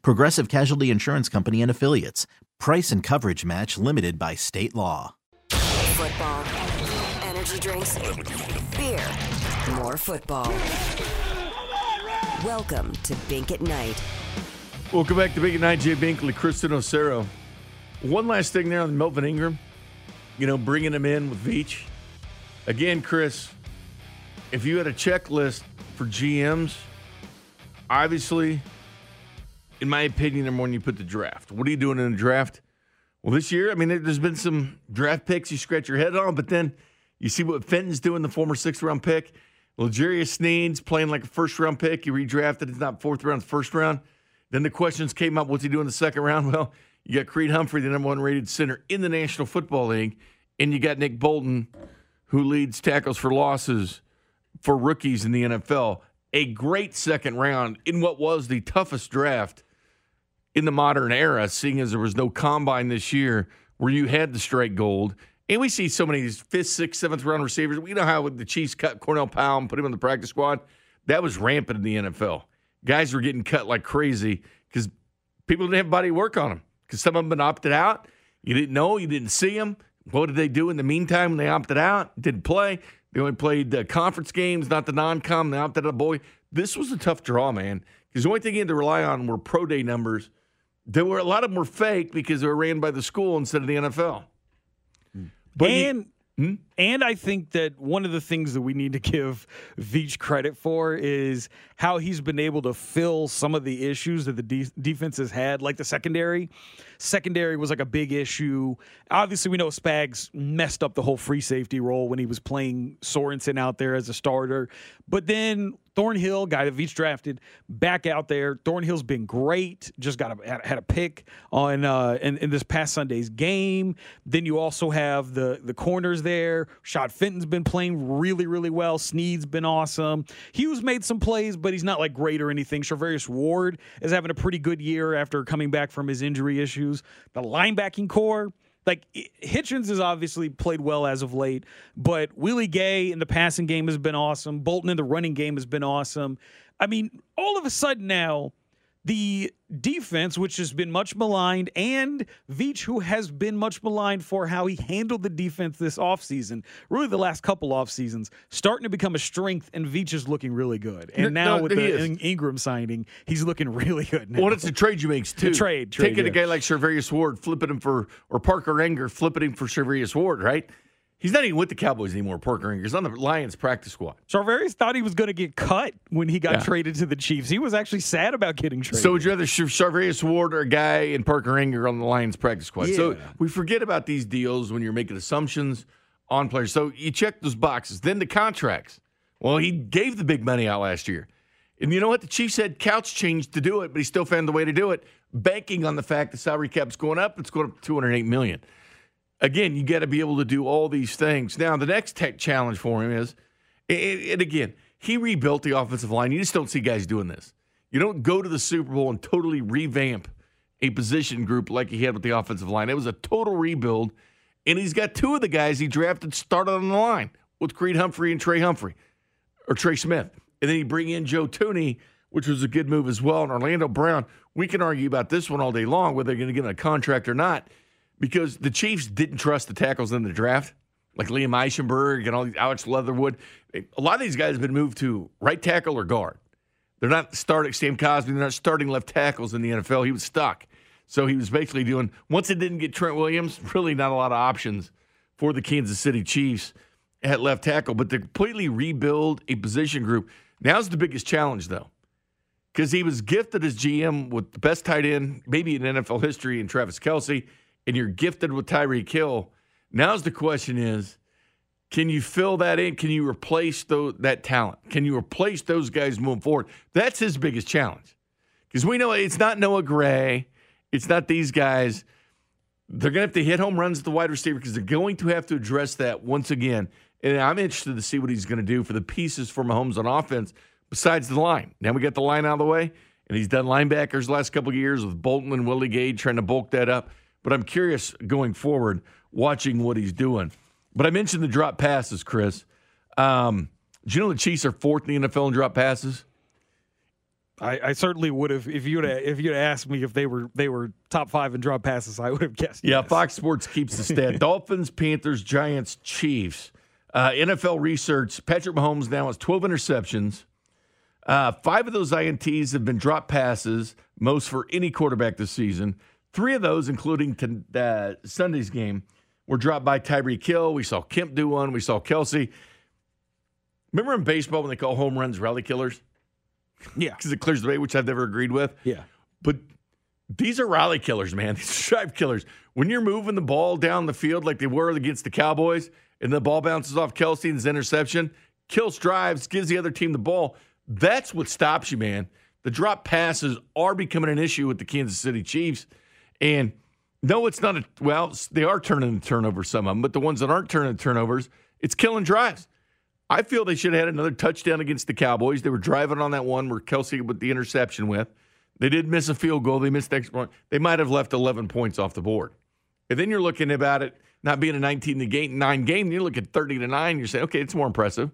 Progressive Casualty Insurance Company and Affiliates. Price and coverage match limited by state law. Football, energy drinks, beer, more football. Welcome to Bink at Night. Welcome back to Bink at Night. Jay Binkley, Kristen Osero. One last thing there on Melvin Ingram. You know, bringing him in with Veach. Again, Chris, if you had a checklist for GMs, obviously, in my opinion, number one, you put the draft. What are you doing in the draft? Well, this year, I mean, there's been some draft picks you scratch your head on, but then you see what Fenton's doing, the former sixth round pick. L'Jarius Sneed's playing like a first round pick. You redrafted, it's not fourth round, first round. Then the questions came up what's he doing in the second round? Well, you got Creed Humphrey, the number one rated center in the National Football League, and you got Nick Bolton, who leads tackles for losses for rookies in the NFL. A great second round in what was the toughest draft in the modern era, seeing as there was no combine this year where you had the straight gold. And we see so many of these fifth, sixth, seventh round receivers. We know how the Chiefs cut Cornell Powell and put him in the practice squad. That was rampant in the NFL. Guys were getting cut like crazy because people didn't have body work on them because some of them opted out. You didn't know, you didn't see them. What did they do in the meantime when they opted out? Didn't play. They only played the conference games, not the non-com. They opted out. Boy, this was a tough draw, man. Because the only thing you had to rely on were pro day numbers. There were a lot of them were fake because they were ran by the school instead of the NFL. But and Hmm? And I think that one of the things that we need to give Veach credit for is how he's been able to fill some of the issues that the de- defense has had, like the secondary. Secondary was like a big issue. Obviously, we know Spags messed up the whole free safety role when he was playing Sorensen out there as a starter. But then Thornhill, guy that Veach drafted, back out there. Thornhill's been great. Just got a, had a pick on uh, in, in this past Sunday's game. Then you also have the the corners there. Shot Fenton's been playing really, really well. Sneed's been awesome. Hughes made some plays, but he's not like great or anything. Charvarius Ward is having a pretty good year after coming back from his injury issues. The linebacking core, like Hitchens has obviously played well as of late, but Willie Gay in the passing game has been awesome. Bolton in the running game has been awesome. I mean, all of a sudden now, the defense, which has been much maligned, and Veach, who has been much maligned for how he handled the defense this offseason, really the last couple off seasons, starting to become a strength, and Veach is looking really good. And now no, with the is. Ingram signing, he's looking really good now. Well, it's a trade you make too. The trade, trade Taking yeah. a guy like Charvarius Ward, flipping him for, or Parker Ehinger, flipping him for Charvarius Ward, right? He's not even with the Cowboys anymore, Parker He's on the Lions practice squad. Charvarius thought he was going to get cut when he got yeah. traded to the Chiefs. He was actually sad about getting traded. So would you rather Charvarius Ward or a guy and Parker Ehinger on the Lions practice squad? Yeah. So we forget about these deals when you're making assumptions on players. So you check those boxes. Then the contracts. Well, he gave the big money out last year. And you know what? The Chiefs had couch change to do it, but he still found the way to do it, banking on the fact the salary cap's going up. It's going up to 208 million again, you got to be able to do all these things. Now, the next tech challenge for him is, and again, he rebuilt the offensive line. You just don't see guys doing this. You don't go to the Super Bowl and totally revamp a position group like he had with the offensive line. It was a total rebuild, and he's got two of the guys he drafted started on the line with Creed Humphrey and Trey Humphrey, or Trey Smith. And then he bring in Joe Thuney, which was a good move as well, and Orlando Brown. We can argue about this one all day long, whether they're going to give him a contract or not because the Chiefs didn't trust the tackles in the draft, like Liam Eichenberg and all these Alex Leatherwood. A lot of these guys have been moved to right tackle or guard. They're not starting Sam Cosmi. They're not starting left tackles in the NFL. He was stuck. So he was basically doing, once it didn't get Trent Williams, really not a lot of options for the Kansas City Chiefs at left tackle. But to completely rebuild a position group, now's the biggest challenge, though. Because he was gifted as GM with the best tight end, maybe in NFL history, in Travis Kelce, and you're gifted with Tyreek Hill. Now's the question is, can you fill that in? Can you replace that talent? Can you replace those guys moving forward? That's his biggest challenge. Because we know it's not Noah Gray. It's not these guys. They're going to have to hit home runs at the wide receiver because they're going to have to address that once again. And I'm interested to see what he's going to do for the pieces for Mahomes on offense besides the line. Now we got the line out of the way, and he's done linebackers last couple of years with Bolton and Willie Gay trying to bulk that up. But I'm curious going forward, watching what he's doing. But I mentioned the drop passes, Chris. Um, do you know the Chiefs are fourth in the NFL in drop passes? I, I certainly would have if you'd if you'd asked me if they were they were top five in drop passes, I would have guessed. Yeah, yes. Fox Sports keeps the stat: Dolphins, Panthers, Giants, Chiefs. Uh, NFL research: Patrick Mahomes now has 12 interceptions. Uh, five of those ints have been drop passes, most for any quarterback this season. Three of those, including to, uh, Sunday's game, were dropped by Tyreek Hill. We saw Kemp do one. We saw Kelce. Remember in baseball when they call home runs rally killers? Yeah. Because it clears the way, which I've never agreed with. Yeah. But these are rally killers, man. These are stripe killers. When you're moving the ball down the field like they were against the Cowboys, and the ball bounces off Kelce and his interception, kills drives, gives the other team the ball. That's what stops you, man. The drop passes are becoming an issue with the Kansas City Chiefs. And no, it's not a well, they are turning the turnover some of them, but the ones that aren't turning the turnovers, it's killing drives. I feel they should have had another touchdown against the Cowboys. They were driving on that one where Kelce with the interception with. They did miss a field goal. They missed the extra point. They might have left 11 points off the board. And then you're looking about it not being a 19 to game, nine game. You look at 30 to nine. You're saying, okay, it's more impressive.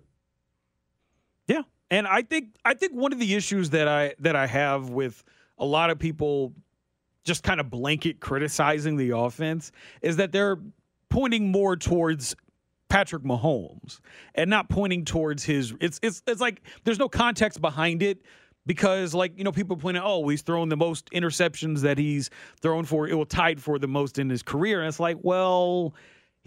Yeah, and I think I think one of the issues that I that I have with a lot of people just kind of blanket criticizing the offense is that they're pointing more towards Patrick Mahomes and not pointing towards his it's it's it's like there's no context behind it because like you know people point out oh he's thrown the most interceptions that he's thrown for it will tied for the most in his career. And it's like well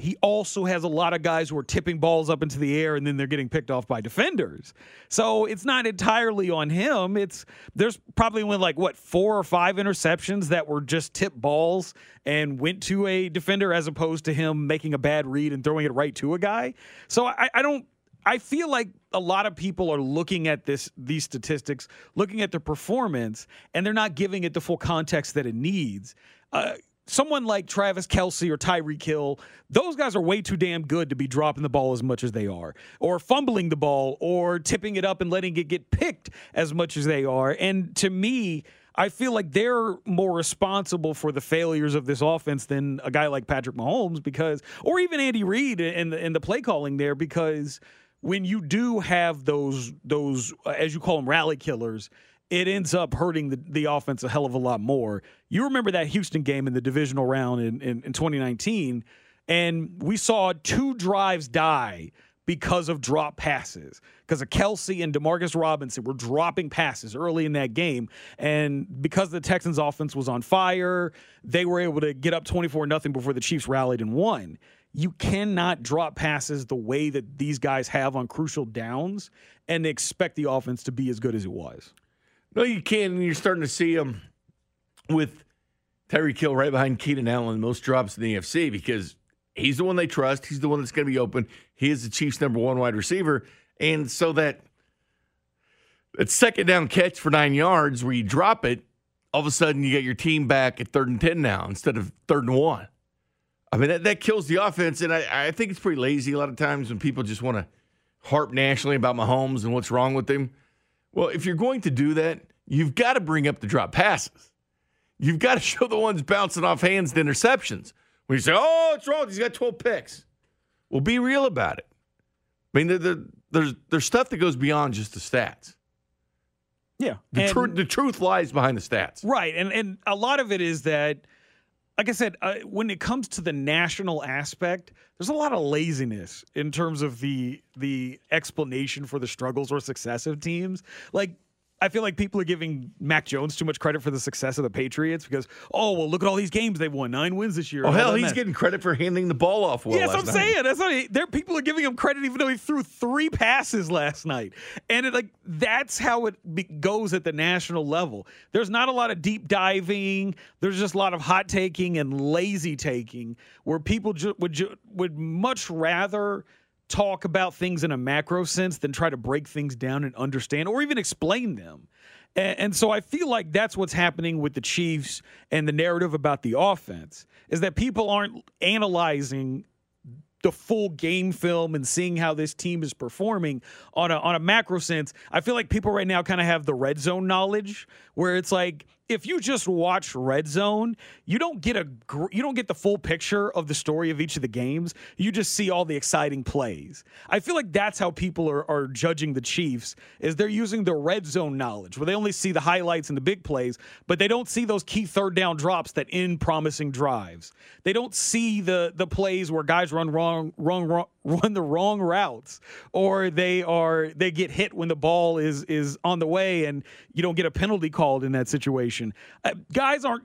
he also has a lot of guys who are tipping balls up into the air and then they're getting picked off by defenders. So it's not entirely on him. It's there's probably only like what four or five interceptions that were just tip balls and went to a defender as opposed to him making a bad read and throwing it right to a guy. So I, I don't I feel like a lot of people are looking at this these statistics, looking at the performance, and they're not giving it the full context that it needs. Uh, someone like Travis Kelce or Tyreek Hill, those guys are way too damn good to be dropping the ball as much as they are, or fumbling the ball, or tipping it up and letting it get picked as much as they are. And to me, I feel like they're more responsible for the failures of this offense than a guy like Patrick Mahomes, because, or even Andy Reid and the, and the play calling there, because when you do have those those uh, as you call them rally killers it ends up hurting the, the offense a hell of a lot more. You remember that Houston game in the divisional round in, in, in 2019, and we saw two drives die because of drop passes. Because of Kelce and Demarcus Robinson were dropping passes early in that game. And because the Texans offense was on fire, they were able to get up 24 nothing before the Chiefs rallied and won. You cannot drop passes the way that these guys have on crucial downs and expect the offense to be as good as it was. No, you can't. And you're starting to see him with Tyreek Hill right behind Keenan Allen, most drops in the AFC because he's the one they trust. He's the one that's going to be open. He is the Chiefs' number one wide receiver. And so that, that second down catch for nine yards where you drop it, all of a sudden you get your team back at third and 10 now instead of third and one. I mean, that, that kills the offense. And I, I think it's pretty lazy a lot of times when people just want to harp nationally about Mahomes and what's wrong with him. Well, if you're going to do that, you've got to bring up the drop passes. You've got to show the ones bouncing off hands the interceptions. When you say, oh, it's wrong, he's got 12 picks. Well, be real about it. I mean, the, the, there's, there's stuff that goes beyond just the stats. Yeah. The, And- tru- the truth lies behind the stats. Right, and and a lot of it is that, like I said, uh, when it comes to the national aspect, there's a lot of laziness in terms of the the explanation for the struggles or success of teams. Like I feel like people are giving Mac Jones too much credit for the success of the Patriots because, oh, well, look at all these games they've won, nine wins this year. Oh hell, he's getting credit for handing the ball off well. Yes, I'm night. saying that's he, there. People are giving him credit even though he threw three passes last night, and it, like that's how it be, goes at the national level. There's not a lot of deep diving. There's just a lot of hot taking and lazy taking, where people ju- would ju- would much rather talk about things in a macro sense than try to break things down and understand or even explain them. And, and, so I feel like that's what's happening with the Chiefs and the narrative about the offense is that people aren't analyzing the full game film and seeing how this team is performing on a on a macro sense. I feel like people right now kind of have the red zone knowledge where it's like if you just watch Red Zone, you don't get a you don't get the full picture of the story of each of the games. You just see all the exciting plays. I feel like that's how people are, are judging the Chiefs is they're using the red zone knowledge where they only see the highlights and the big plays, but they don't see those key third down drops that end promising drives. They don't see the the plays where guys run wrong, wrong, wrong run the wrong routes or they are they get hit when the ball is is on the way and you don't get a penalty called in that situation. Uh, guys aren't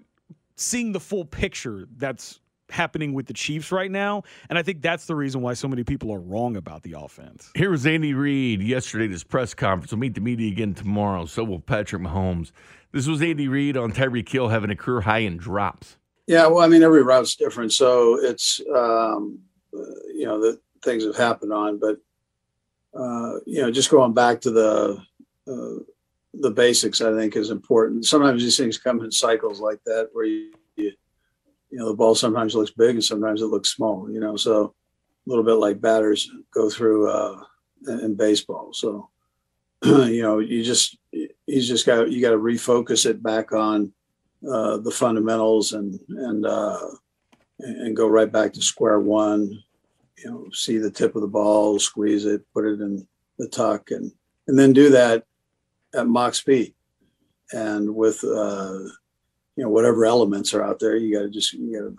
seeing the full picture that's happening with the Chiefs right now, and I think that's the reason why so many people are wrong about the offense. Here was Andy Reid yesterday at his press conference. We'll meet the media again tomorrow. So will Patrick Mahomes. This was Andy Reid on Tyreek Hill having a career high in drops. Yeah, well, I mean, every route's different, so it's um, uh, you know the things have happened on, but uh, you know, just going back to the uh, the basics, I think is important. Sometimes these things come in cycles like that, where you, you, you know, the ball sometimes looks big and sometimes it looks small. You know, so a little bit like batters go through uh, in baseball. So you know, you just he's just got you got to refocus it back on uh, the fundamentals and and uh, and go right back to square one you know, see the tip of the ball, squeeze it, put it in the tuck, and and then do that at mock speed, and with uh, you know whatever elements are out there, you got to just you got to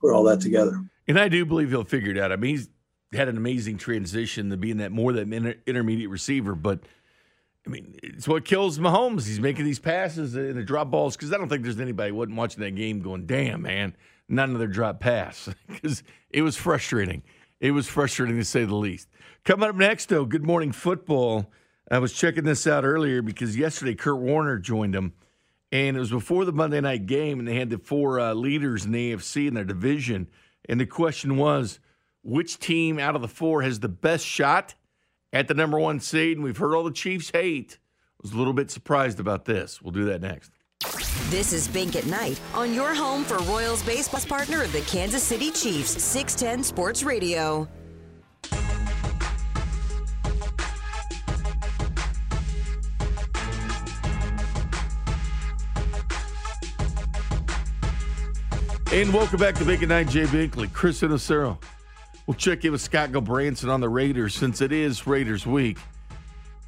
put all that together. And I do believe he'll figure it out. I mean, he's had an amazing transition to being that more that inter- intermediate receiver, but. I mean, it's what kills Mahomes. He's making these passes and the drop balls because I don't think there's anybody wasn't watching that game going, "Damn, man, not another drop pass," because it was frustrating. It was frustrating to say the least. Coming up next, though, Good Morning Football. I was checking this out earlier because yesterday Kurt Warner joined them, and it was before the Monday night game, and they had the four uh, leaders in the AFC in their division, and the question was, which team out of the four has the best shot at the number one seed? And we've heard all the Chiefs hate. I was a little bit surprised about this. We'll do that next. This is Bink at Night on your home for Royals baseball partner of the Kansas City Chiefs, 610 Sports Radio. And welcome back to Bink at Night, Jay Binkley, Chris Inocero. We'll check in with Scott Gulbransen on the Raiders since it is Raiders week.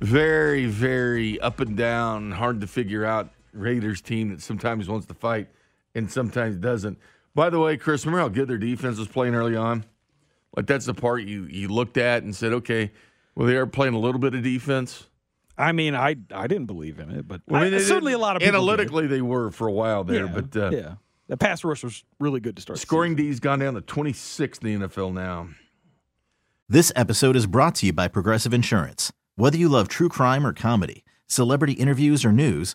Very, very up and down, hard to figure out Raiders team that sometimes wants to fight and sometimes doesn't. By the way, Chris, remember how good their defense was playing early on? Like that's the part you you looked at and said, okay, well they are playing a little bit of defense. I mean, I I didn't believe in it, but Well, I mean, I, certainly a lot of people analytically did. they were for a while there, yeah, but uh, yeah, the pass rush was really good to start. scoring season. D's gone down to 26th in the NFL now. This episode is brought to you by Progressive Insurance. Whether you love true crime or comedy, celebrity interviews or news,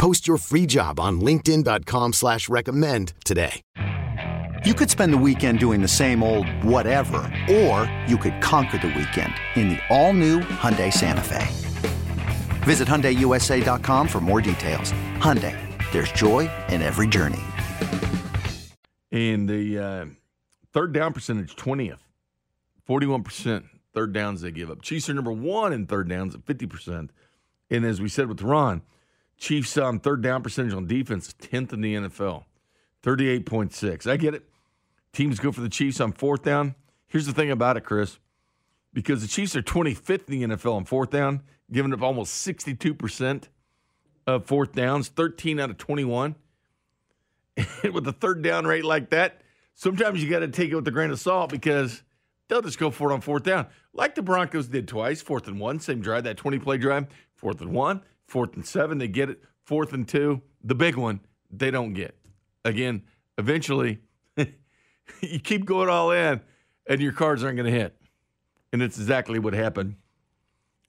Post your free job on linkedin.com slash recommend today. You could spend the weekend doing the same old whatever, or you could conquer the weekend in the all-new Hyundai Santa Fe. Visit HyundaiUSA.com for more details. Hyundai, there's joy in every journey. And the uh, third down percentage, 20th. 41% third downs they give up. Chiefs are number one in third downs at 50%. And as we said with Ron, Chiefs on um, third down percentage on defense, 10th in the NFL, 38.6. I get it. Teams go for the Chiefs on fourth down. Here's the thing about it, Chris. Because the Chiefs are 25th in the NFL on fourth down, giving up almost 62% of fourth downs, 13 out of 21. And with a third down rate like that, sometimes you got to take it with a grain of salt because they'll just go for it on fourth down, like the Broncos did twice, fourth and one, same drive, that 20 play drive, fourth and one, fourth and seven, they get it, fourth and two, the big one, they don't get. Again, eventually, you keep going all in, and your cards aren't going to hit. And it's exactly what happened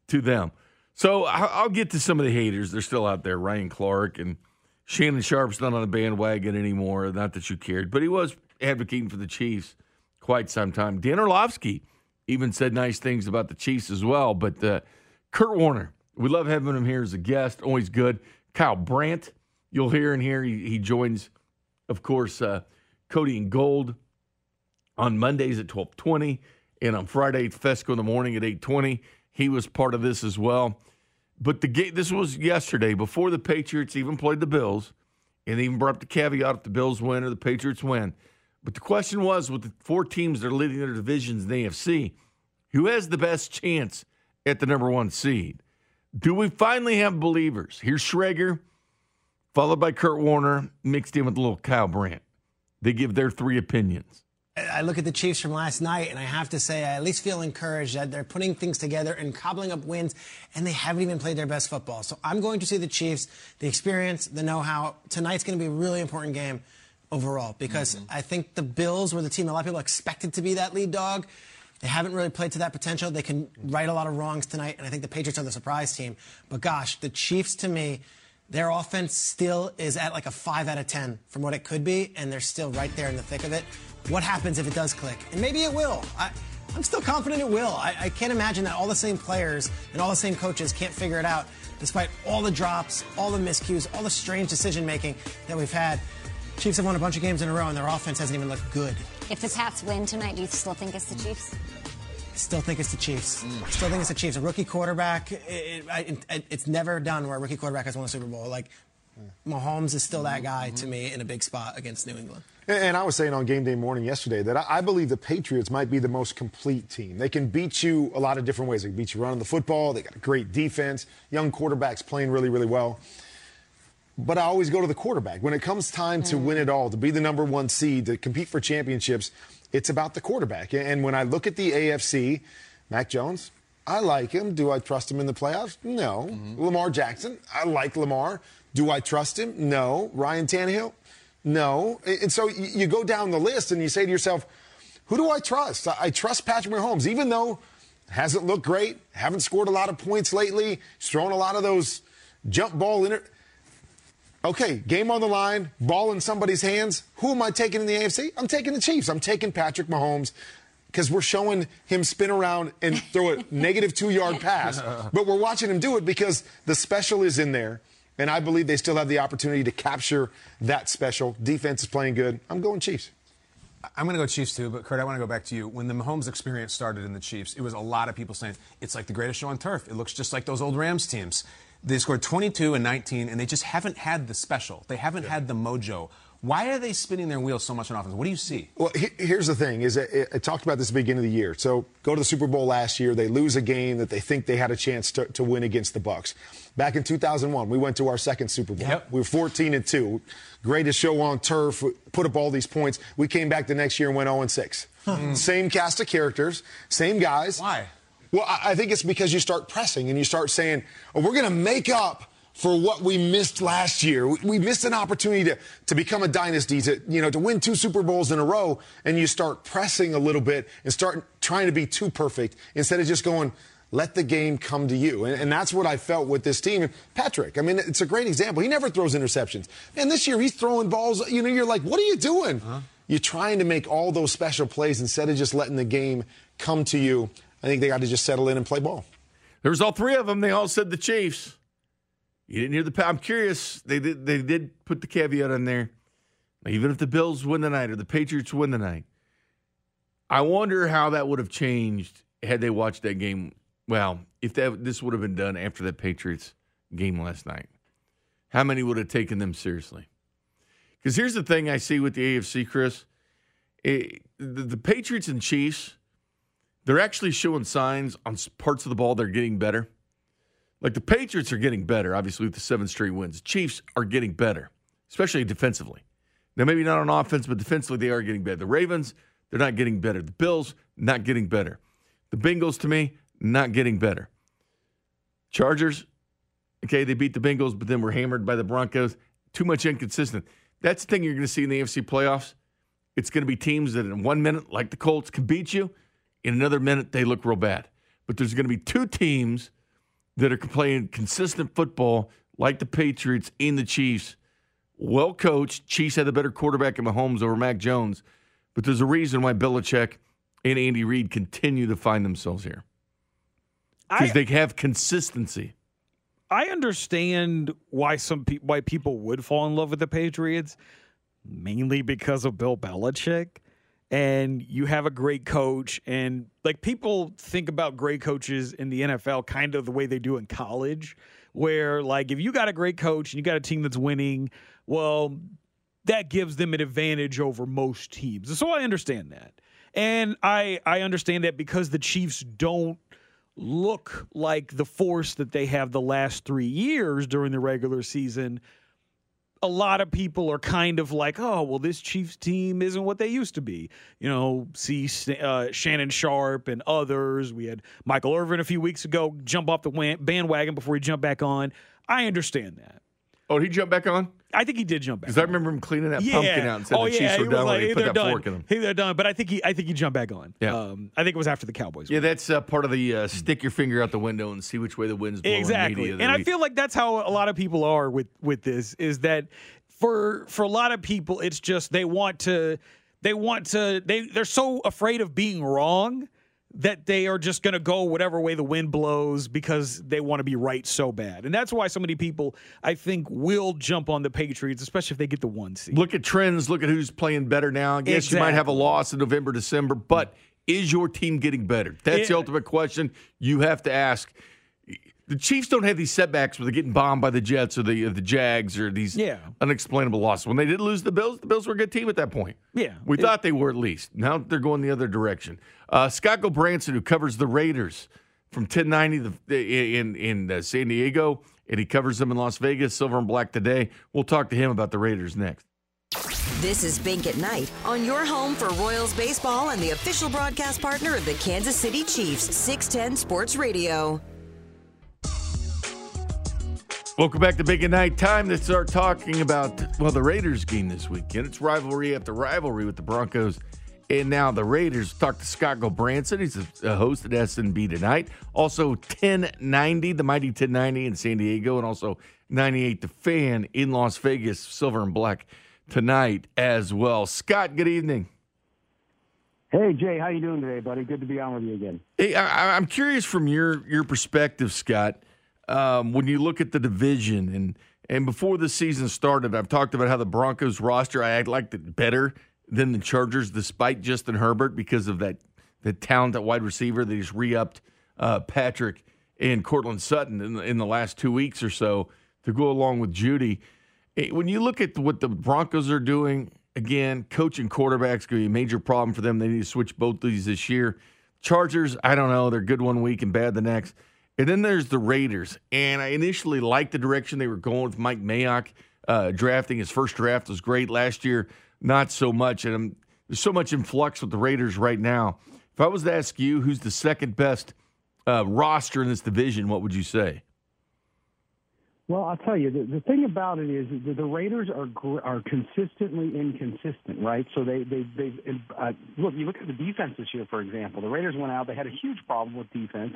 to them. So I'll get to some of the haters. They're still out there. Ryan Clark and Shannon Sharpe's not on the bandwagon anymore. Not that you cared, but he was advocating for the Chiefs quite some time. Dan Orlovsky even said nice things about the Chiefs as well. But uh, Kurt Warner, we love having him here as a guest. Always good. Kyle Brandt, you'll hear in here. He, he joins, of course, uh, Cody and Gold on Mondays at 1220 and on Friday, Fescoe in the morning at 820. He was part of this as well. But the game, this was yesterday before the Patriots even played the Bills, and even brought up the caveat if the Bills win or the Patriots win. But the question was with the four teams that are leading their divisions in the AFC, who has the best chance at the number one seed? Do we finally have believers? Here's Schrager, followed by Kurt Warner, mixed in with a little Kyle Brandt. They give their three opinions. I look at the Chiefs from last night, and I have to say, I at least feel encouraged that they're putting things together and cobbling up wins, and they haven't even played their best football. So I'm going to see the Chiefs, the experience, the know how. Tonight's going to be a really important game overall because mm-hmm. I think the Bills were the team a lot of people expected to be that lead dog. They haven't really played to that potential. They can right a lot of wrongs tonight, and I think the Patriots are the surprise team. But gosh, the Chiefs to me, their offense still is at like a 5 out of 10 from what it could be, and they're still right there in the thick of it. What happens if it does click? And maybe it will. I, am still confident it will. I, I can't imagine that all the same players and all the same coaches can't figure it out despite all the drops, all the miscues, all the strange decision making that we've had. Chiefs have won a bunch of games in a row, and their offense hasn't even looked good. If the Pats win tonight, do you still think it's the Chiefs? Still think it's the Chiefs. Mm. Still think it's the Chiefs. A rookie quarterback, it, it, it, it's never done where a rookie quarterback has won a Super Bowl. Like, Mahomes is still that guy mm-hmm. to me in a big spot against New England. And I was saying on game day morning yesterday that I believe the Patriots might be the most complete team. They can beat you a lot of different ways. They can beat you running the football. They got a great defense. Young quarterbacks playing really, really well but I always go to the quarterback. When it comes time to win it all, to be the number one seed, to compete for championships, it's about the quarterback. And when I look at the AFC, Mac Jones, I like him. Do I trust him in the playoffs? No. Mm-hmm. Lamar Jackson, I like Lamar. Do I trust him? No. Ryan Tannehill? No. And so you go down the list and you say to yourself, who do I trust? I trust Patrick Mahomes, even though hasn't looked great, haven't scored a lot of points lately, he's thrown a lot of those jump ball inter- Okay, game on the line, ball in somebody's hands. Who am I taking in the AFC? I'm taking the Chiefs. I'm taking Patrick Mahomes because we're showing him spin around and throw a negative two yard pass. But we're watching him do it because the special is in there. And I believe they still have the opportunity to capture that special. Defense is playing good. I'm going Chiefs. I'm going to go Chiefs too, but Kurt, I want to go back to you. When the Mahomes experience started in the Chiefs, it was a lot of people saying it's like the greatest show on turf. It looks just like those old Rams teams. They scored 22 and 19, and they just haven't had the special. They haven't yeah. had the mojo. Why are they spinning their wheels so much on offense? What do you see? Well, here's the thing: is I talked about this at the beginning of the year. So go to the Super Bowl last year. They lose a game that they think they had a chance to, to win against the Bucs. Back in 2001, we went to our second Super Bowl. Yep. We were 14 and two, greatest show on turf. Put up all these points. We came back the next year and went 0 and 6. Hmm. Same cast of characters, same guys. Why? Well, I think it's because you start pressing and you start saying, oh, we're going to make up for what we missed last year. We missed an opportunity to, to become a dynasty, to, you know, to win two Super Bowls in a row, and you start pressing a little bit and start trying to be too perfect instead of just going, let the game come to you. And, and, that's what I felt with this team. And Patrick, I mean, it's a great example. He never throws interceptions. And this year he's throwing balls, you know, you're like, what are you doing? Uh-huh. you're trying to make all those special plays instead of just letting the game come to you. I think they got to just settle in and play ball. There was all three of them. They all said the Chiefs. You didn't hear the. I'm curious. They did. They did put the caveat in there. Even if the Bills win the night or the Patriots win the night, I wonder how that would have changed had they watched that game. Well, if that this would have been done after that Patriots game last night, how many would have taken them seriously? Because here's the thing I see with the AFC, Chris. It, the, the Patriots and Chiefs, they're actually showing signs on parts of the ball they're getting better. Like the Patriots are getting better, obviously, with the seven straight wins. Chiefs are getting better, especially defensively. Now, maybe not on offense, but defensively, they are getting better. The Ravens, they're not getting better. The Bills, not getting better. The Bengals, to me, not getting better. Chargers, okay, they beat the Bengals, but then were hammered by the Broncos. Too much inconsistent. That's the thing you're going to see in the AFC playoffs. It's going to be teams that in one minute, like the Colts, can beat you. In another minute, they look real bad. But there's going to be two teams that are playing consistent football, like the Patriots and the Chiefs. Well coached. Chiefs had a better quarterback in Mahomes over Mac Jones. But there's a reason why Belichick and Andy Reid continue to find themselves here. Because they have consistency. I understand why some pe- why people would fall in love with the Patriots, mainly because of Bill Belichick. And you have a great coach, and like people think about great coaches in the NFL kind of the way they do in college, where like if you got a great coach and you got a team that's winning, well, that gives them an advantage over most teams. So I understand that. And I I understand that because the Chiefs don't look like the force that they have the last three years during the regular season, a lot of people are kind of like, oh, well, this Chiefs team isn't what they used to be. You know, see uh, Shannon Sharpe and others. We had Michael Irvin a few weeks ago jump off the bandwagon before he jumped back on. I understand that. Oh, did he jump back on? I think he did jump back. Because I remember him cleaning that yeah. pumpkin out and said oh, the yeah. Chiefs were done. Like, he hey, put that done. fork in them. Hey, they're done. But I think he, I think he jumped back on. Yeah. Um, I think it was after the Cowboys. Yeah, that's uh, part of the uh, stick your finger out the window and see which way the wind's blowing. Exactly. And I feel like that's how a lot of people are with with this. Is that for for a lot of people, it's just they want to they want to they they're so afraid of being wrong that they are just going to go whatever way the wind blows because they want to be right so bad. And that's why so many people, I think, will jump on the Patriots, especially if they get the one seed. Look at trends. Look at who's playing better now. Yes, exactly. you might have a loss in November, December, but is your team getting better? That's yeah. the ultimate question you have to ask. The Chiefs don't have these setbacks where they're getting bombed by the Jets or the the Jags or these yeah. unexplainable losses. When they did lose the Bills, the Bills were a good team at that point. Yeah, we it, thought they were at least. Now they're going the other direction. Uh, Scott Gulbransen, who covers the Raiders from 1090 the, in in uh, San Diego, and he covers them in Las Vegas, Silver and Black today. We'll talk to him about the Raiders next. This is Bink at Night on your home for Royals baseball and the official broadcast partner of the Kansas City Chiefs, 610 Sports Radio. Welcome back to Big at Night. Time to start talking about, well, the Raiders game this weekend. It's rivalry after rivalry with the Broncos and now the Raiders. Talk to Scott Gulbransen. He's a host at SNB tonight. Also 1090, the mighty 1090 in San Diego, and also 98 the fan in Las Vegas, silver and black tonight as well. Scott, good evening. Hey Jay, how you doing today, buddy? Good to be on with you again. Hey, I, I'm curious from your your perspective, Scott um, when you look at the division and and before the season started, I've talked about how the Broncos roster I liked it better than the Chargers, despite Justin Herbert because of that the talent at wide receiver. that he's re-upped uh, Patrick and Courtland Sutton in the, in the last two weeks or so to go along with Jeudy. Eh, when you look at what the Broncos are doing, again, coaching quarterbacks going to be a major problem for them. They need to switch both these this year. Chargers, I don't know. They're good one week and bad the next. And then there's the Raiders. And I initially liked the direction they were going with Mike Mayock uh, drafting. His first draft was great last year, not so much. And I'm, there's so much in flux with the Raiders right now. If I was to ask you who's the second best uh, roster in this division, what would you say? Well, I'll tell you the, the thing about it is the, the Raiders are are consistently inconsistent, right? So they they they uh, look. You look at the defense this year, for example. The Raiders went out; they had a huge problem with defense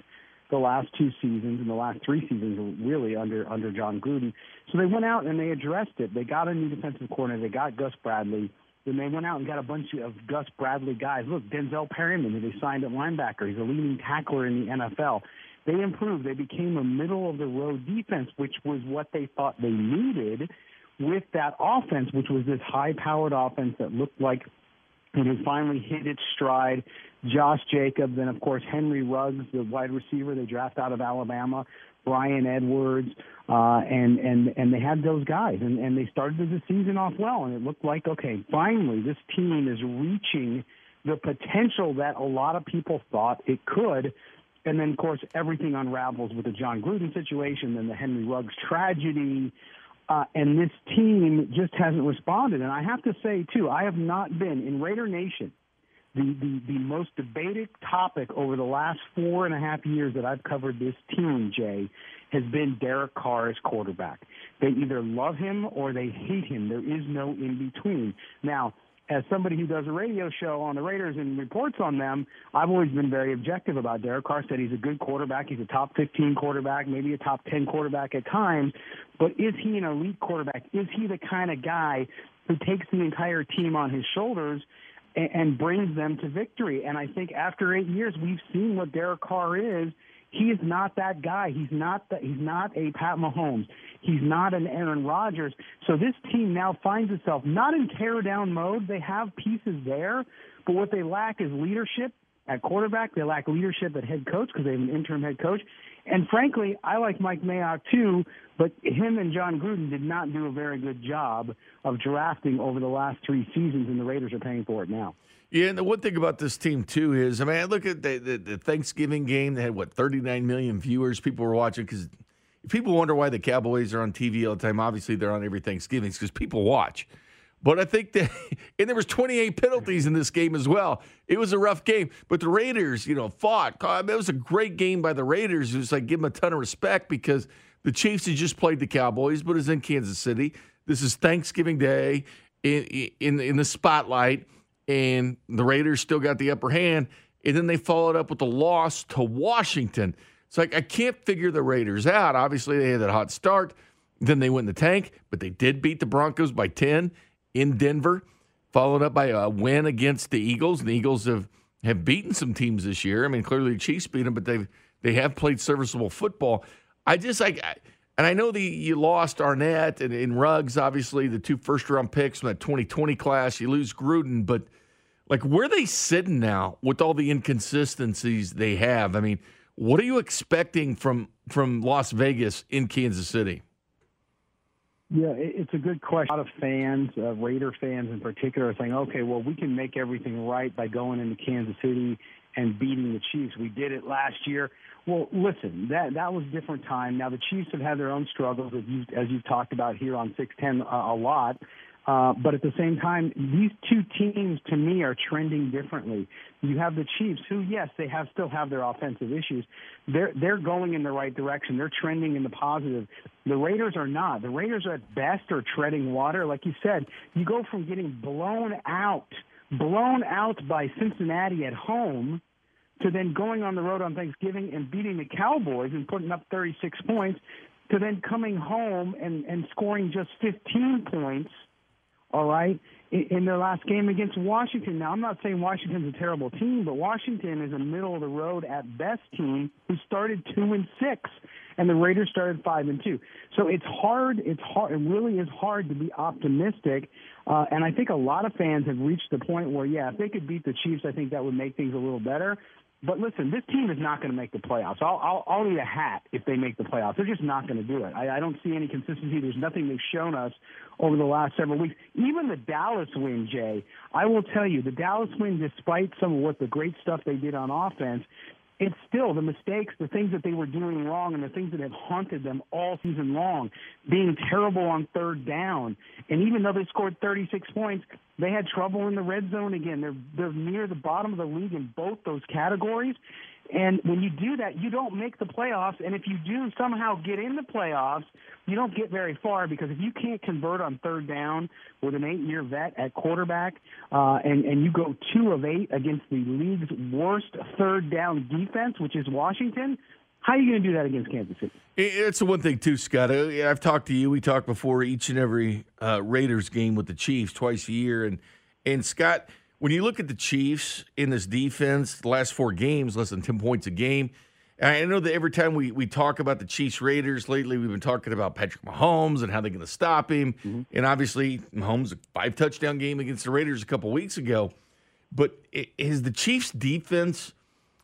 the last two seasons and the last three seasons really under under Jon Gruden. So they went out and they addressed it. They got a new defensive coordinator. They got Gus Bradley. Then they went out and got a bunch of Gus Bradley guys. Look, Denzel Perryman, who they signed at linebacker, he's a leading tackler in the NFL. They improved. They became a middle of the road defense, which was what they thought they needed with that offense, which was this high powered offense that looked like it had finally hit its stride. Josh Jacobs, and of course Henry Ruggs, the wide receiver they draft out of Alabama, Bryan Edwards, uh, and and and they had those guys, and and they started the season off well, and it looked like okay, finally this team is reaching the potential that a lot of people thought it could. And then, of course, everything unravels with the Jon Gruden situation and the Henry Ruggs tragedy. Uh, and this team just hasn't responded. And I have to say, too, I have not been in Raider Nation. The, the, the most debated topic over the last four and a half years that I've covered this team, Jay, has been Derek Carr as quarterback. They either love him or they hate him. There is no in between. Now, as somebody who does a radio show on the Raiders and reports on them, I've always been very objective about Derek Carr. Said he's a good quarterback. He's a top 15 quarterback, maybe a top 10 quarterback at times. But is he an elite quarterback? Is he the kind of guy who takes the entire team on his shoulders and, brings them to victory? And I think after eight years, we've seen what Derek Carr is he is not that guy. He's not the, he's not a Pat Mahomes. He's not an Aaron Rodgers. So this team now finds itself not in tear down mode. They have pieces there, but what they lack is leadership at quarterback. They lack leadership at head coach because they have an interim head coach. And frankly, I like Mike Mayock too, but him and Jon Gruden did not do a very good job of drafting over the last three seasons, and the Raiders are paying for it now. Yeah, and the one thing about this team too is, I mean, I look at the, the, the Thanksgiving game. They had what 39 million viewers. People were watching because people wonder why the Cowboys are on TV all the time. Obviously, they're on every Thanksgiving because people watch. But I think that, and there was 28 penalties in this game as well. It was a rough game, but the Raiders, you know, fought. It was a great game by the Raiders. It was like give them a ton of respect because the Chiefs had just played the Cowboys, but it's in Kansas City. This is Thanksgiving Day in in, in the spotlight and the Raiders still got the upper hand. And then they followed up with a loss to Washington. It's like I can't figure the Raiders out. Obviously, they had that hot start. Then they went in the tank, but they did beat the Broncos by 10 in Denver, followed up by a win against the Eagles. And the Eagles have, have beaten some teams this year. I mean, clearly the Chiefs beat them, but they've they have played serviceable football. I just like and I know the you lost Arnette and, and Ruggs, obviously the two first round picks from that 2020 class. You lose Gruden, but like where they sitting now with all the inconsistencies they have? I mean, what are you expecting from from Las Vegas in Kansas City? Yeah, it's a good question. A lot of fans, uh, Raider fans in particular, are saying, "Okay, well, we can make everything right by going into Kansas City and beating the Chiefs. We did it last year." Well, listen, that that was a different time. Now the Chiefs have had their own struggles, as you as you've talked about here on 610 uh, a lot. Uh, but at the same time, these two teams to me are trending differently. You have the Chiefs, who yes, they have still have their offensive issues. They're they're going in the right direction. They're trending in the positive. The Raiders are not. The Raiders at best are treading water. Like you said, you go from getting blown out, blown out by Cincinnati at home to then going on the road on Thanksgiving and beating the Cowboys and putting up 36 points to then coming home and, and scoring just 15 points, all right, in, their last game against Washington. Now, I'm not saying Washington's a terrible team, but Washington is a middle of the road at best team who started 2 and 6 and the Raiders started 5 and 2. So it's hard, it's hard, it really is hard to be optimistic. Uh, and I think a lot of fans have reached the point where, yeah, if they could beat the Chiefs, I think that would make things a little better. But listen, this team is not going to make the playoffs. I'll, I'll, I'll eat a hat if they make the playoffs. They're just not going to do it. I, I don't see any consistency. There's nothing they've shown us over the last several weeks. Even the Dallas win, Jay, I will tell you, the Dallas win, despite some of what the great stuff they did on offense, it's still the mistakes, the things that they were doing wrong, and the things that have haunted them all season long, being terrible on third down. And even though they scored 36 points, they had trouble in the red zone again. They're they're near the bottom of the league in both those categories. And when you do that, you don't make the playoffs. And if you do somehow get in the playoffs, you don't get very far because if you can't convert on third down with an eight-year vet at quarterback, uh, and and you go two of eight against the league's worst third down defense, which is Washington, how are you going to do that against Kansas City? It's the one thing too, Scott. Uh, I've talked to you. We talk before each and every uh, Raiders game with the Chiefs twice a year, and And Scott, when you look at the Chiefs in this defense, the last four games, less than 10 points a game. I know that every time we, we talk about the Chiefs Raiders lately, we've been talking about Patrick Mahomes and how they're going to stop him. Mm-hmm. And obviously, Mahomes, a five touchdown game against the Raiders a couple weeks ago. But has the Chiefs defense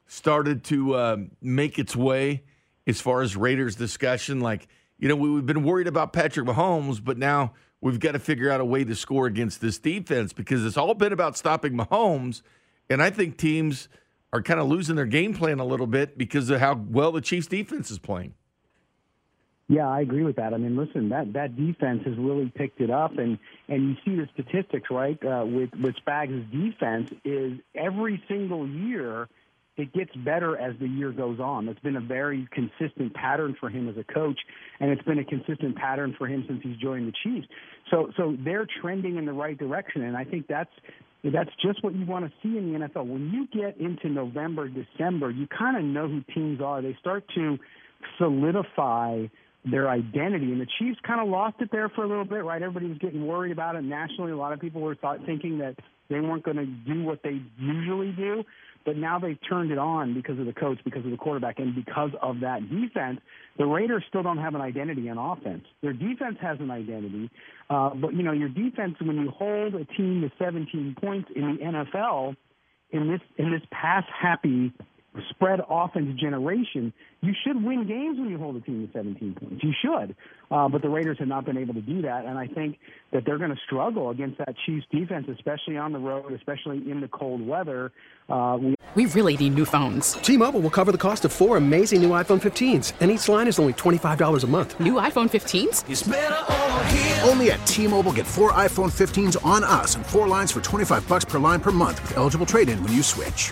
started to uh, make its way as far as Raiders discussion? Like, you know, we, we've been worried about Patrick Mahomes, but now we've got to figure out a way to score against this defense because it's all been about stopping Mahomes. And I think teams are kind of losing their game plan a little bit because of how well the Chiefs defense is playing. Yeah, I agree with that. I mean, listen, that that defense has really picked it up, and and you see the statistics, right? Uh, with with Spags' defense is every single year it gets better as the year goes on. It's been a very consistent pattern for him as a coach, and it's been a consistent pattern for him since he's joined the Chiefs. So, so they're trending in the right direction, and I think that's that's just what you want to see in the NFL. When you get into November, December, you kind of know who teams are. They start to solidify their identity. And the Chiefs kind of lost it there for a little bit, right? Everybody was getting worried about it nationally. A lot of people were thought, thinking that they weren't going to do what they usually do. But now they've turned it on because of the coach, because of the quarterback, and because of that defense. The Raiders still don't have an identity on offense. Their defense has an identity, uh, but you know your defense when you hold a team to 17 points in the NFL in this in this pass happy spread offense generation, you should win games when you hold a team to 17 points. You should. Uh, but the Raiders have not been able to do that. And I think that they're going to struggle against that Chiefs defense, especially on the road, especially in the cold weather. Uh, we-, we really need new phones. T Mobile will cover the cost of four amazing new iPhone 15s, and each line is only $25 a month. New iPhone 15s? Only at T Mobile get four iPhone 15s on us and four lines for 25 bucks per line per month with eligible trade in when you switch.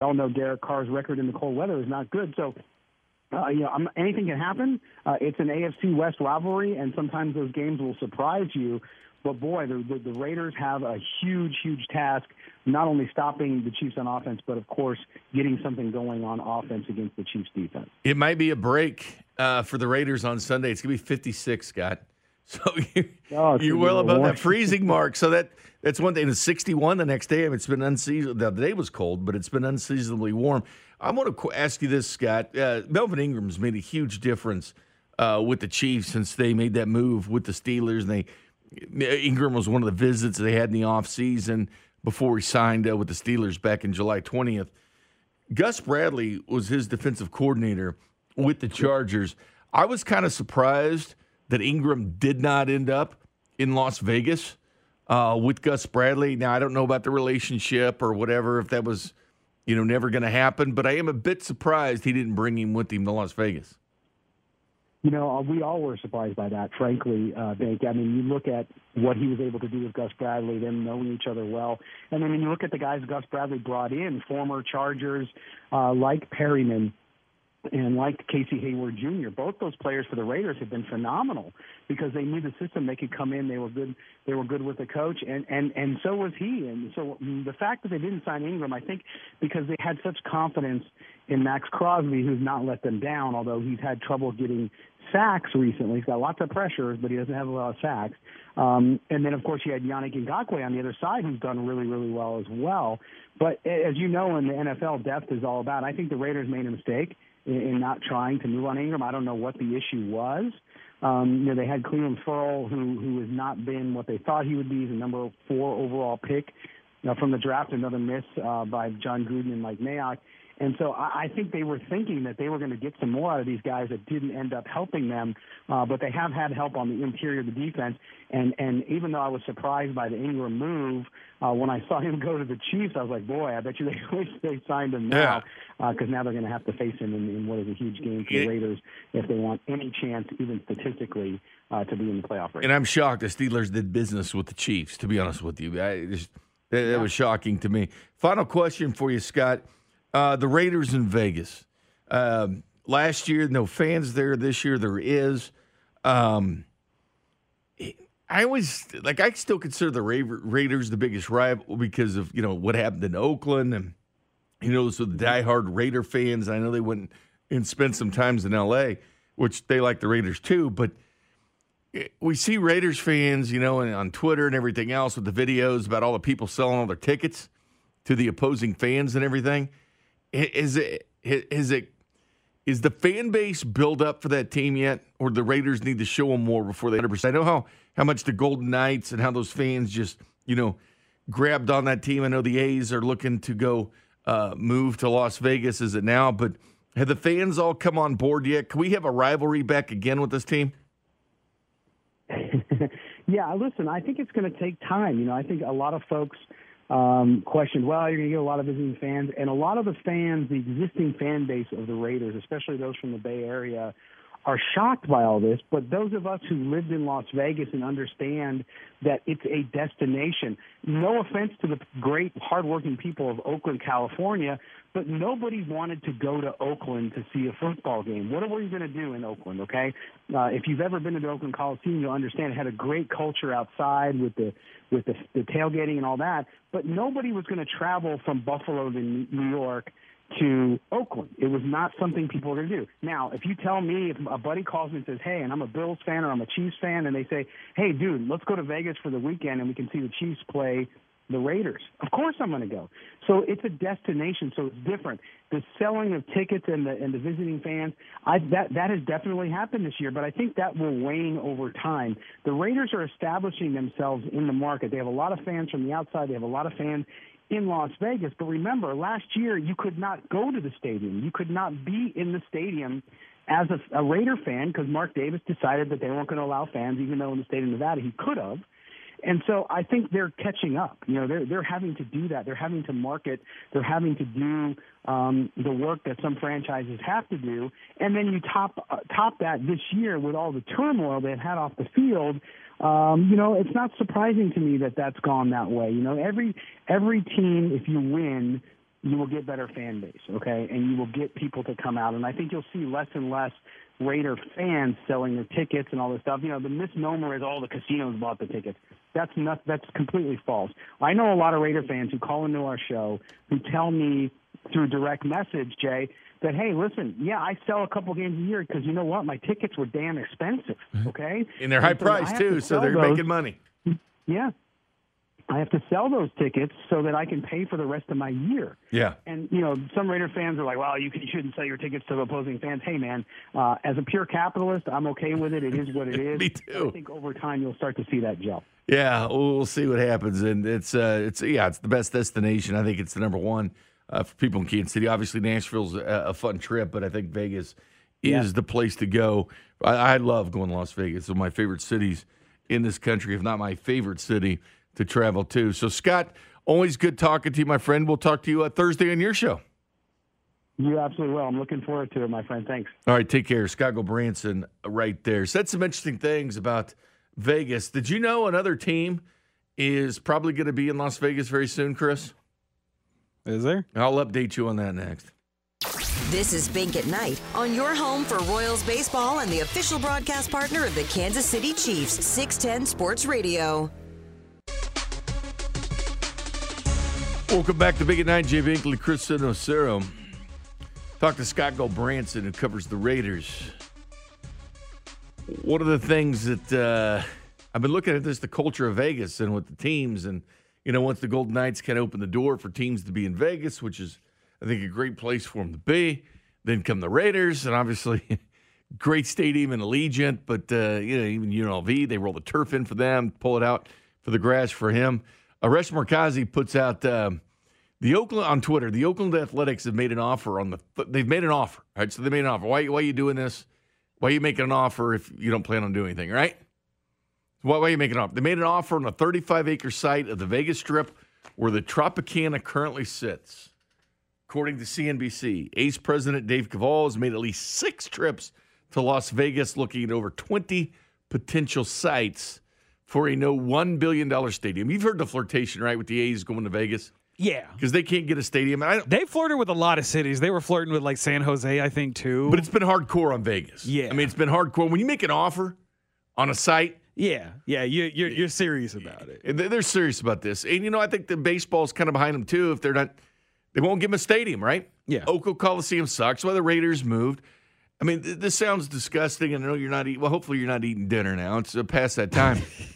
All know Derek Carr's record in the cold weather is not good. So, uh, you know, I'm, anything can happen. Uh, it's an AFC West rivalry, and sometimes those games will surprise you. But boy, the, the, the Raiders have a huge, huge task, not only stopping the Chiefs on offense, but of course, getting something going on offense against the Chiefs defense. It might be a break uh, for the Raiders on Sunday. It's going to be 56, Scott. So you're, oh, you're well above that freezing mark. So that that's one thing. It's 61 the next day. I mean, it's been unseasonable. The day was cold, but it's been unseasonably warm. I want to ask you this, Scott. Uh, Melvin Ingram's made a huge difference uh, with the Chiefs since they made that move with the Steelers. And they Ingram was one of the visits they had in the offseason before he signed uh, with the Steelers back in July 20th. Gus Bradley was his defensive coordinator with the Chargers. I was kind of surprised – that Ingram did not end up in Las Vegas uh, with Gus Bradley. Now I don't know about the relationship or whatever if that was, you know, never going to happen. But I am a bit surprised he didn't bring him with him to Las Vegas. You know, uh, we all were surprised by that, frankly, uh, Bink. I mean, you look at what he was able to do with Gus Bradley, them knowing each other well. And then when you look at the guys Gus Bradley brought in, former Chargers uh, like Perriman, and like Casey Hayward Jr. Both those players for the Raiders have been phenomenal because they knew the system. They could come in. They were good. They were good with the coach, and and and so was he. And so mm, the fact that they didn't sign Ingram, I think, because they had such confidence in Maxx Crosby, who's not let them down, although he's had trouble getting sacks recently. He's got lots of pressures, but he doesn't have a lot of sacks. Um, and then, of course, you had Yannick Ngakoue on the other side, who's done really, really well as well. But as you know, in the NFL, depth is all about. I think the Raiders made a mistake in, in not trying to move on Ingram. I don't know what the issue was. Um, you know, they had Clelin Ferrell, who who has not been what they thought he would be. He's a number four overall pick you know, from the draft. Another miss uh, by Jon Gruden and Mike Mayock. And so I, I think they were thinking that they were going to get some more out of these guys that didn't end up helping them. Uh, but they have had help on the interior of the defense. And and even though I was surprised by the Ingram move, uh, when I saw him go to the Chiefs, I was like, boy, I bet you they wish they signed him now because uh, now they're going to have to face him in, in what is a huge game for the Raiders if they want any chance, even statistically, uh, to be in the playoff race. And I'm shocked the Steelers did business with the Chiefs. To be honest with you, I just, that, that was shocking to me. Final question for you, Scott. Uh, the Raiders in Vegas. Um, last year, no fans there. This year, there is. Um, I always like. I still consider the Raiders the biggest rival because of you know what happened in Oakland, and you know so the diehard Raider fans. I know they went and spent some times in L.A., which they like the Raiders too. But we see Raiders fans, you know, on Twitter and everything else with the videos about all the people selling all their tickets to the opposing fans and everything. Is it is it is the fan base build up for that team yet, or the Raiders need to show them more before they? 100%? I know how how much the Golden Knights and how those fans just you know grabbed on that team. I know the A's are looking to go uh, move to Las Vegas. Is it now? But have the fans all come on board yet? Can we have a rivalry back again with this team? yeah, listen, I think it's going to take time. You know, I think a lot of folks um, questioned, well, you're going to get a lot of visiting fans. And a lot of the fans, the existing fan base of the Raiders, especially those from the Bay Area, are shocked by all this, but those of us who lived in Las Vegas and understand that it's a destination. No offense to the great, hardworking people of Oakland, California, but nobody wanted to go to Oakland to see a football game. What were you going to do in Oakland? Okay, uh, if you've ever been to the Oakland Coliseum, you'll understand it had a great culture outside with the with the, the tailgating and all that. But nobody was going to travel from Buffalo to New York to Oakland. It was not something people were going to do. Now, if you tell me, if a buddy calls me and says, hey, and I'm a Bills fan or I'm a Chiefs fan, and they say, hey, dude, let's go to Vegas for the weekend and we can see the Chiefs play the Raiders. Of course I'm going to go. So it's a destination, so it's different. The selling of tickets and the and the visiting fans, I that that has definitely happened this year, but I think that will wane over time. The Raiders are establishing themselves in the market. They have a lot of fans from the outside. They have a lot of fans in Las Vegas. But remember, last year you could not go to the stadium. You could not be in the stadium as a, a Raider fan because Mark Davis decided that they weren't going to allow fans, even though in the state of Nevada he could have. And so I think they're catching up. You know, they're they're having to do that. They're having to market. They're having to do um, the work that some franchises have to do. And then you top uh, top that this year with all the turmoil they've had off the field. Um, you know, it's not surprising to me that that's gone that way. You know, every every team, if you win, you will get better fan base, okay, and you will get people to come out. And I think you'll see less and less Raider fans selling their tickets and all this stuff. You know, the misnomer is all the casinos bought the tickets. That's not. That's completely false. I know a lot of Raider fans who call into our show who tell me through direct message, Jay, that hey, listen, yeah, I sell a couple games a year because you know what, my tickets were damn expensive. Okay, and they're high and so priced too, to so they're those. making money. Yeah, I have to sell those tickets so that I can pay for the rest of my year. Yeah. And you know, some Raider fans are like, "Well, you, can, you shouldn't sell your tickets to opposing fans." Hey, man, uh, as a pure capitalist, I'm okay with it. It is what it is. Me too. I think over time you'll start to see that gel. Yeah, we'll we'll see what happens, and it's uh, it's yeah, it's the best destination. I think it's the number one uh, for people in Kansas City. Obviously, Nashville's a, a fun trip, but I think Vegas is Yeah. the place to go. I, I love going to Las Vegas. It's one of my favorite cities in this country, if not my favorite city to travel to. So, Scott, always good talking to you, my friend. We'll talk to you uh, Thursday on your show. You absolutely will. I'm looking forward to it, my friend. Thanks. All right, take care. Scott Branson right there. Said some interesting things about Vegas. Did you know another team is probably going to be in Las Vegas very soon, Chris? Is there? I'll update you on that next. This is Bink at Night on your home for Royals baseball and the official broadcast partner of the Kansas City Chiefs, 610 Sports Radio. Welcome back to Bink at Night. Jay Binkley, Chris Sinocero. Talk to Scott Branson, who covers the Raiders. One of the things that uh, I've been looking at this the culture of Vegas and with the teams and you know once the Golden Knights can open the door for teams to be in Vegas, which is I think a great place for them to be. Then come the Raiders and obviously great stadium and Allegiant, but uh, you know even UNLV they roll the turf in for them, pull it out for the grass for him. Arash Markazi puts out. Um, the Oakland on Twitter, the Oakland Athletics have made an offer on the. They've made an offer, right? So they made an offer. Why, why are you doing this? Why are you making an offer if you don't plan on doing anything, right? Why, why are you making an offer? They made an offer on a 35 acre site of the Vegas Strip where the Tropicana currently sits. According to CNBC, A's president Dave Kaval has made at least six trips to Las Vegas looking at over 20 potential sites for a no $1 billion stadium. You've heard the flirtation, right, with the A's going to Vegas? Yeah, because they can't get a stadium. They flirted with a lot of cities. They were flirting with like San Jose, I think, too. But it's been hardcore on Vegas. Yeah, I mean, it's been hardcore when you make an offer on a site. Yeah, yeah, you, you're you're serious about it. They're serious about this, and you know, I think the baseball's kind of behind them too. If they're not, they won't give them a stadium, right? Yeah, Oco Coliseum sucks. Why the Raiders moved. I mean, th- this sounds disgusting. and I know you're not eating. Well, hopefully you're not eating dinner now. It's uh, past that time.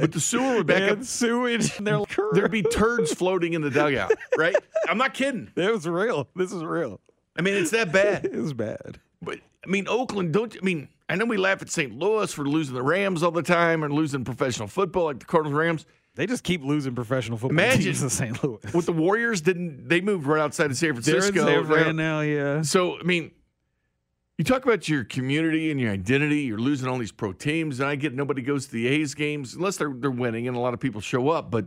But the sewer would back up. sewage. And they're like, There'd be turds floating in the dugout, right? I'm not kidding. It was real. This is real. I mean, it's that bad. it was bad. But I mean, Oakland, don't? I mean, I know we laugh at St. Louis for losing the Rams all the time and losing professional football like the Cardinals Rams. They just keep losing professional football Imagine teams in St. Louis. With the Warriors, didn't they moved right outside of San They're in Francisco? San Fran now, yeah. So I mean, you talk about your community and your identity. You're losing all these pro teams, and I get nobody goes to the A's games unless they're they're winning, and a lot of people show up. But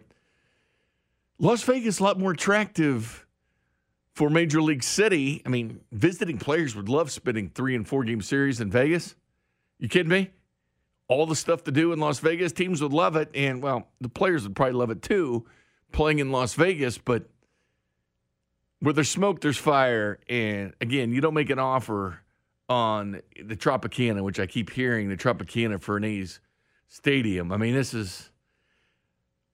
Las Vegas is a lot more attractive for Major League City. I mean, visiting players would love spending three and four game series in Vegas. You kidding me? All the stuff to do in Las Vegas, teams would love it, and well, the players would probably love it too, playing in Las Vegas. But where there's smoke, there's fire, and again, you don't make an offer on the Tropicana, which I keep hearing the Tropicana A's stadium. I mean, this is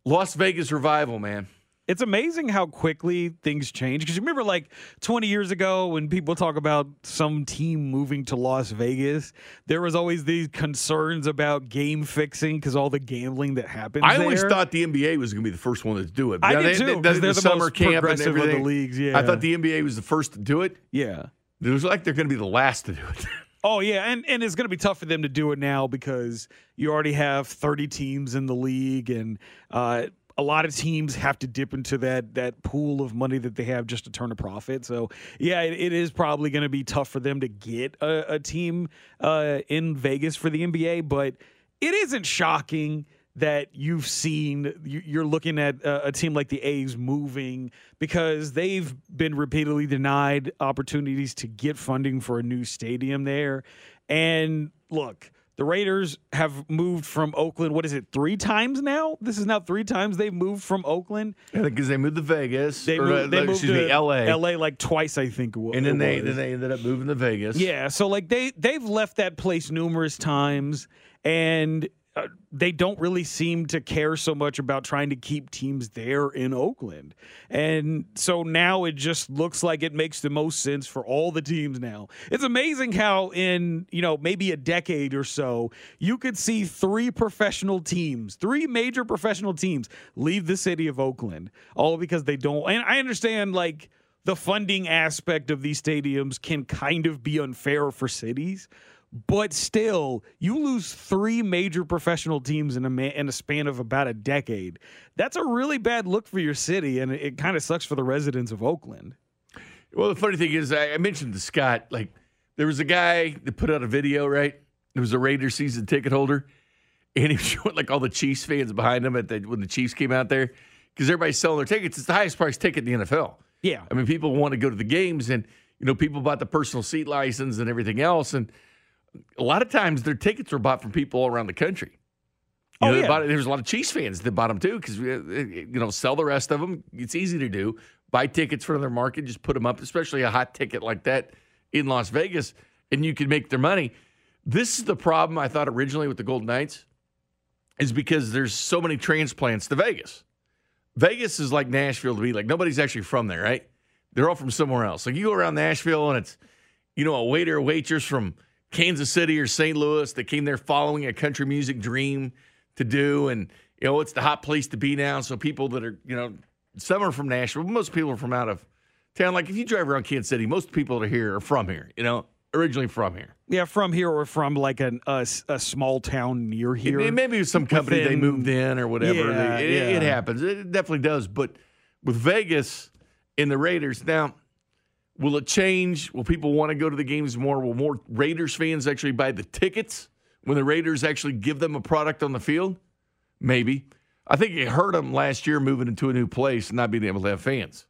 Las Vegas revival, man. It's amazing how quickly things change. Because you remember, like 20 years ago, when people talk about some team moving to Las Vegas, there was always these concerns about game fixing because all the gambling that happens. I always there. thought the NBA was going to be the first one to do it. I Yeah, did they- too, they- 'cause they're the summer camp and of the everything. leagues, I thought the NBA was the first to do it. Yeah. It was like they're going to be the last to do it. Oh yeah, and and it's going to be tough for them to do it now because you already have 30 teams in the league, and uh, a lot of teams have to dip into that that pool of money that they have just to turn a profit. So yeah, it, it is probably going to be tough for them to get a, a team uh, in Vegas for the NBA, but it isn't shocking that you've seen you- you're looking at a, team like the A's moving because they've been repeatedly denied opportunities to get funding for a new stadium there. And look, the Raiders have moved from Oakland. What is it? Three times now. This is now three times they've moved from Oakland. because they moved to Vegas. They moved, uh, they moved excuse to me, LA. LA like twice, I think. and then they was. then they ended up moving to Vegas. Yeah, so like they they've left that place numerous times, and they don't really seem to care so much about trying to keep teams there in Oakland. And so now it just looks like it makes the most sense for all the teams now. It's amazing how in, you know, maybe a decade or so, you could see three professional teams, three major professional teams leave the city of Oakland all because they don't and I understand like the funding aspect of these stadiums can kind of be unfair for cities. But still, you lose three major professional teams in a in a span of about a decade. That's a really bad look for your city, and it, it kind of sucks for the residents of Oakland. Well, the funny thing is, I, I mentioned to Scott, like, there was a guy that put out a video, right? There was a Raiders season ticket holder, and he was showing like all the Chiefs fans behind him at the, when the Chiefs came out there because everybody's selling their tickets. It's the highest priced ticket in the NFL. Yeah. I mean, people want to go to the games, and you know, people bought the personal seat license and everything else, and a lot of times their tickets were bought from people all around the country. You Oh, know, they yeah. bought There's a lot of Chiefs fans that bought them too because uh, uh, you know sell the rest of them. It's easy to do. Buy tickets for their market, just put them up, especially a hot ticket like that in Las Vegas, and you can make their money. This is the problem I thought originally with the Golden Knights is because there's so many transplants to Vegas. Vegas is like Nashville to me. Like nobody's actually from there, right? They're all from somewhere else. Like you go around Nashville and it's, you know, a waiter waitress from Kansas City or St. Louis that came there following a country music dream to do. And, you know, it's the hot place to be now. So people that are, you know, some are from Nashville, but most people are from out of town. Like if you drive around Kansas City, most people that are here are from here, you know, originally from here. Yeah, from here or from like an, a, a small town near here. It- maybe some company they moved in or whatever. Yeah, it, it happens. It definitely does. But with Vegas and the Raiders, now, will it change? Will people want to go to the games more? Will more Raiders fans actually buy the tickets when the Raiders actually give them a product on the field? Maybe. I think it hurt them last year moving into a new place and not being able to have fans.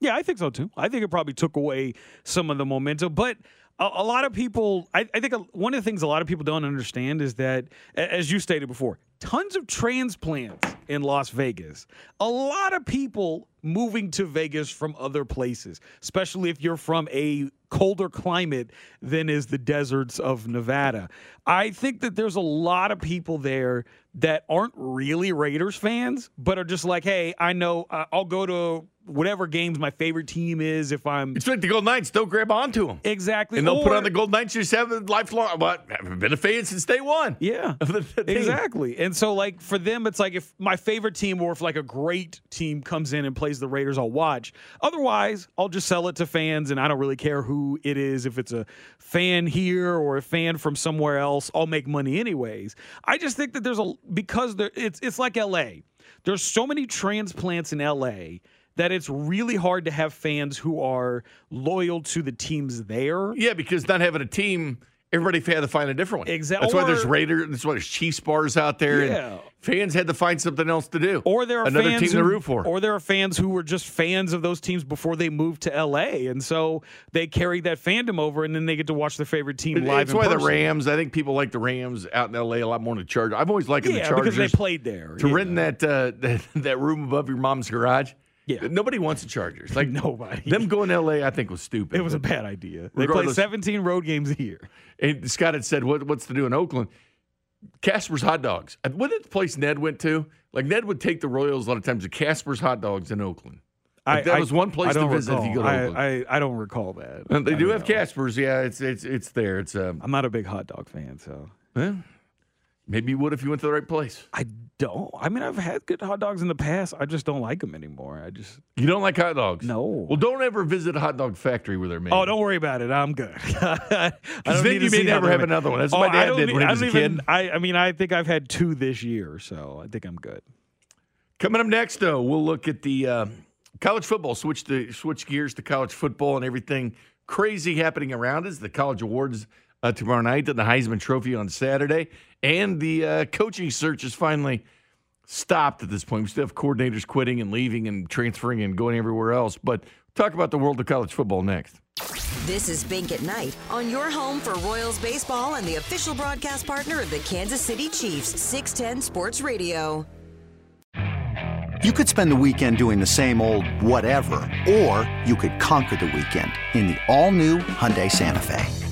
Yeah, I think so too. I think it probably took away some of the momentum, but a, a lot of people, I, I think a, one of the things a lot of people don't understand is that, as you stated before, tons of transplants in Las Vegas. A lot of people moving to Vegas from other places, especially if you're from a colder climate than is the deserts of Nevada. I think that there's a lot of people there that aren't really Raiders fans, but are just like, hey, I know uh, I'll go to whatever games my favorite team is if I'm. It's like the Golden Knights. They'll grab onto them. Exactly. And they'll put on the Golden Knights just have lifelong. What? I've been a fan since day one. Yeah. of the- the. Exactly. And so like for them it's like if my favorite team or if like a great team comes in and plays the Raiders I'll watch. Otherwise, I'll just sell it to fans and I don't really care who it is if it's a fan here or a fan from somewhere else, I'll make money anyways. I just think that there's a because there it's it's like LA. There's so many transplants in LA that it's really hard to have fans who are loyal to the teams there. Yeah, because not having a team, everybody had to find a different one. Exactly. That's why there's Raiders. That's why there's Chiefs bars out there. Yeah. And fans had to find something else to do. Or there are another fans team who, to root for. Or there are fans who were just fans of those teams before they moved to LA, and so they carried that fandom over, and then they get to watch their favorite team live. That's why the. Rams. I think people like the Rams out in L.A. a lot more than the Chargers. I've always liked the Chargers because they played there. To yeah. rent that, uh, that that room above your mom's garage. Yeah. nobody wants the Chargers. Like Nobody. Them going to L.A. I think was stupid. It was a bad idea. They play 17 road games a year. And Scott had said, what, "What's to do in Oakland?" Casper's Hot Dogs. What did the place Ned went to? Like Ned would take the Royals a lot of times to Casper's Hot Dogs in Oakland. Like, that was one place I to visit if you go to recall. Oakland. I, I, I don't recall that. And they I do have know. Casper's. Yeah, it's it's it's there. It's um. I'm not a big hot dog fan, so Well, maybe you would if you went to the right place. I don't. I mean, I've had good hot dogs in the past. I just don't like them anymore. I just You don't like hot dogs? No. Well, don't ever visit a hot dog factory where they're made. Oh, don't worry about it. I'm good. I don't then you may never have made. another one. That's Oh, what my I dad don't did need- when he I was a even- kid. I, I mean, I think I've had two this year, so I think I'm good. Coming up next, though, we'll look at the uh, college football. Switch to switch gears to college football and everything crazy happening around us. The college awards uh, tomorrow night, and the Heisman Trophy on Saturday, and the uh, coaching search is finally stopped at this point. We still have coordinators quitting and leaving and transferring and going everywhere else. But talk about the world of college football next. This is Bink at Night on your home for Royals baseball and the official broadcast partner of the Kansas City Chiefs, 610 Sports Radio. You could spend the weekend doing the same old whatever, or you could conquer the weekend in the all-new Hyundai Santa Fe.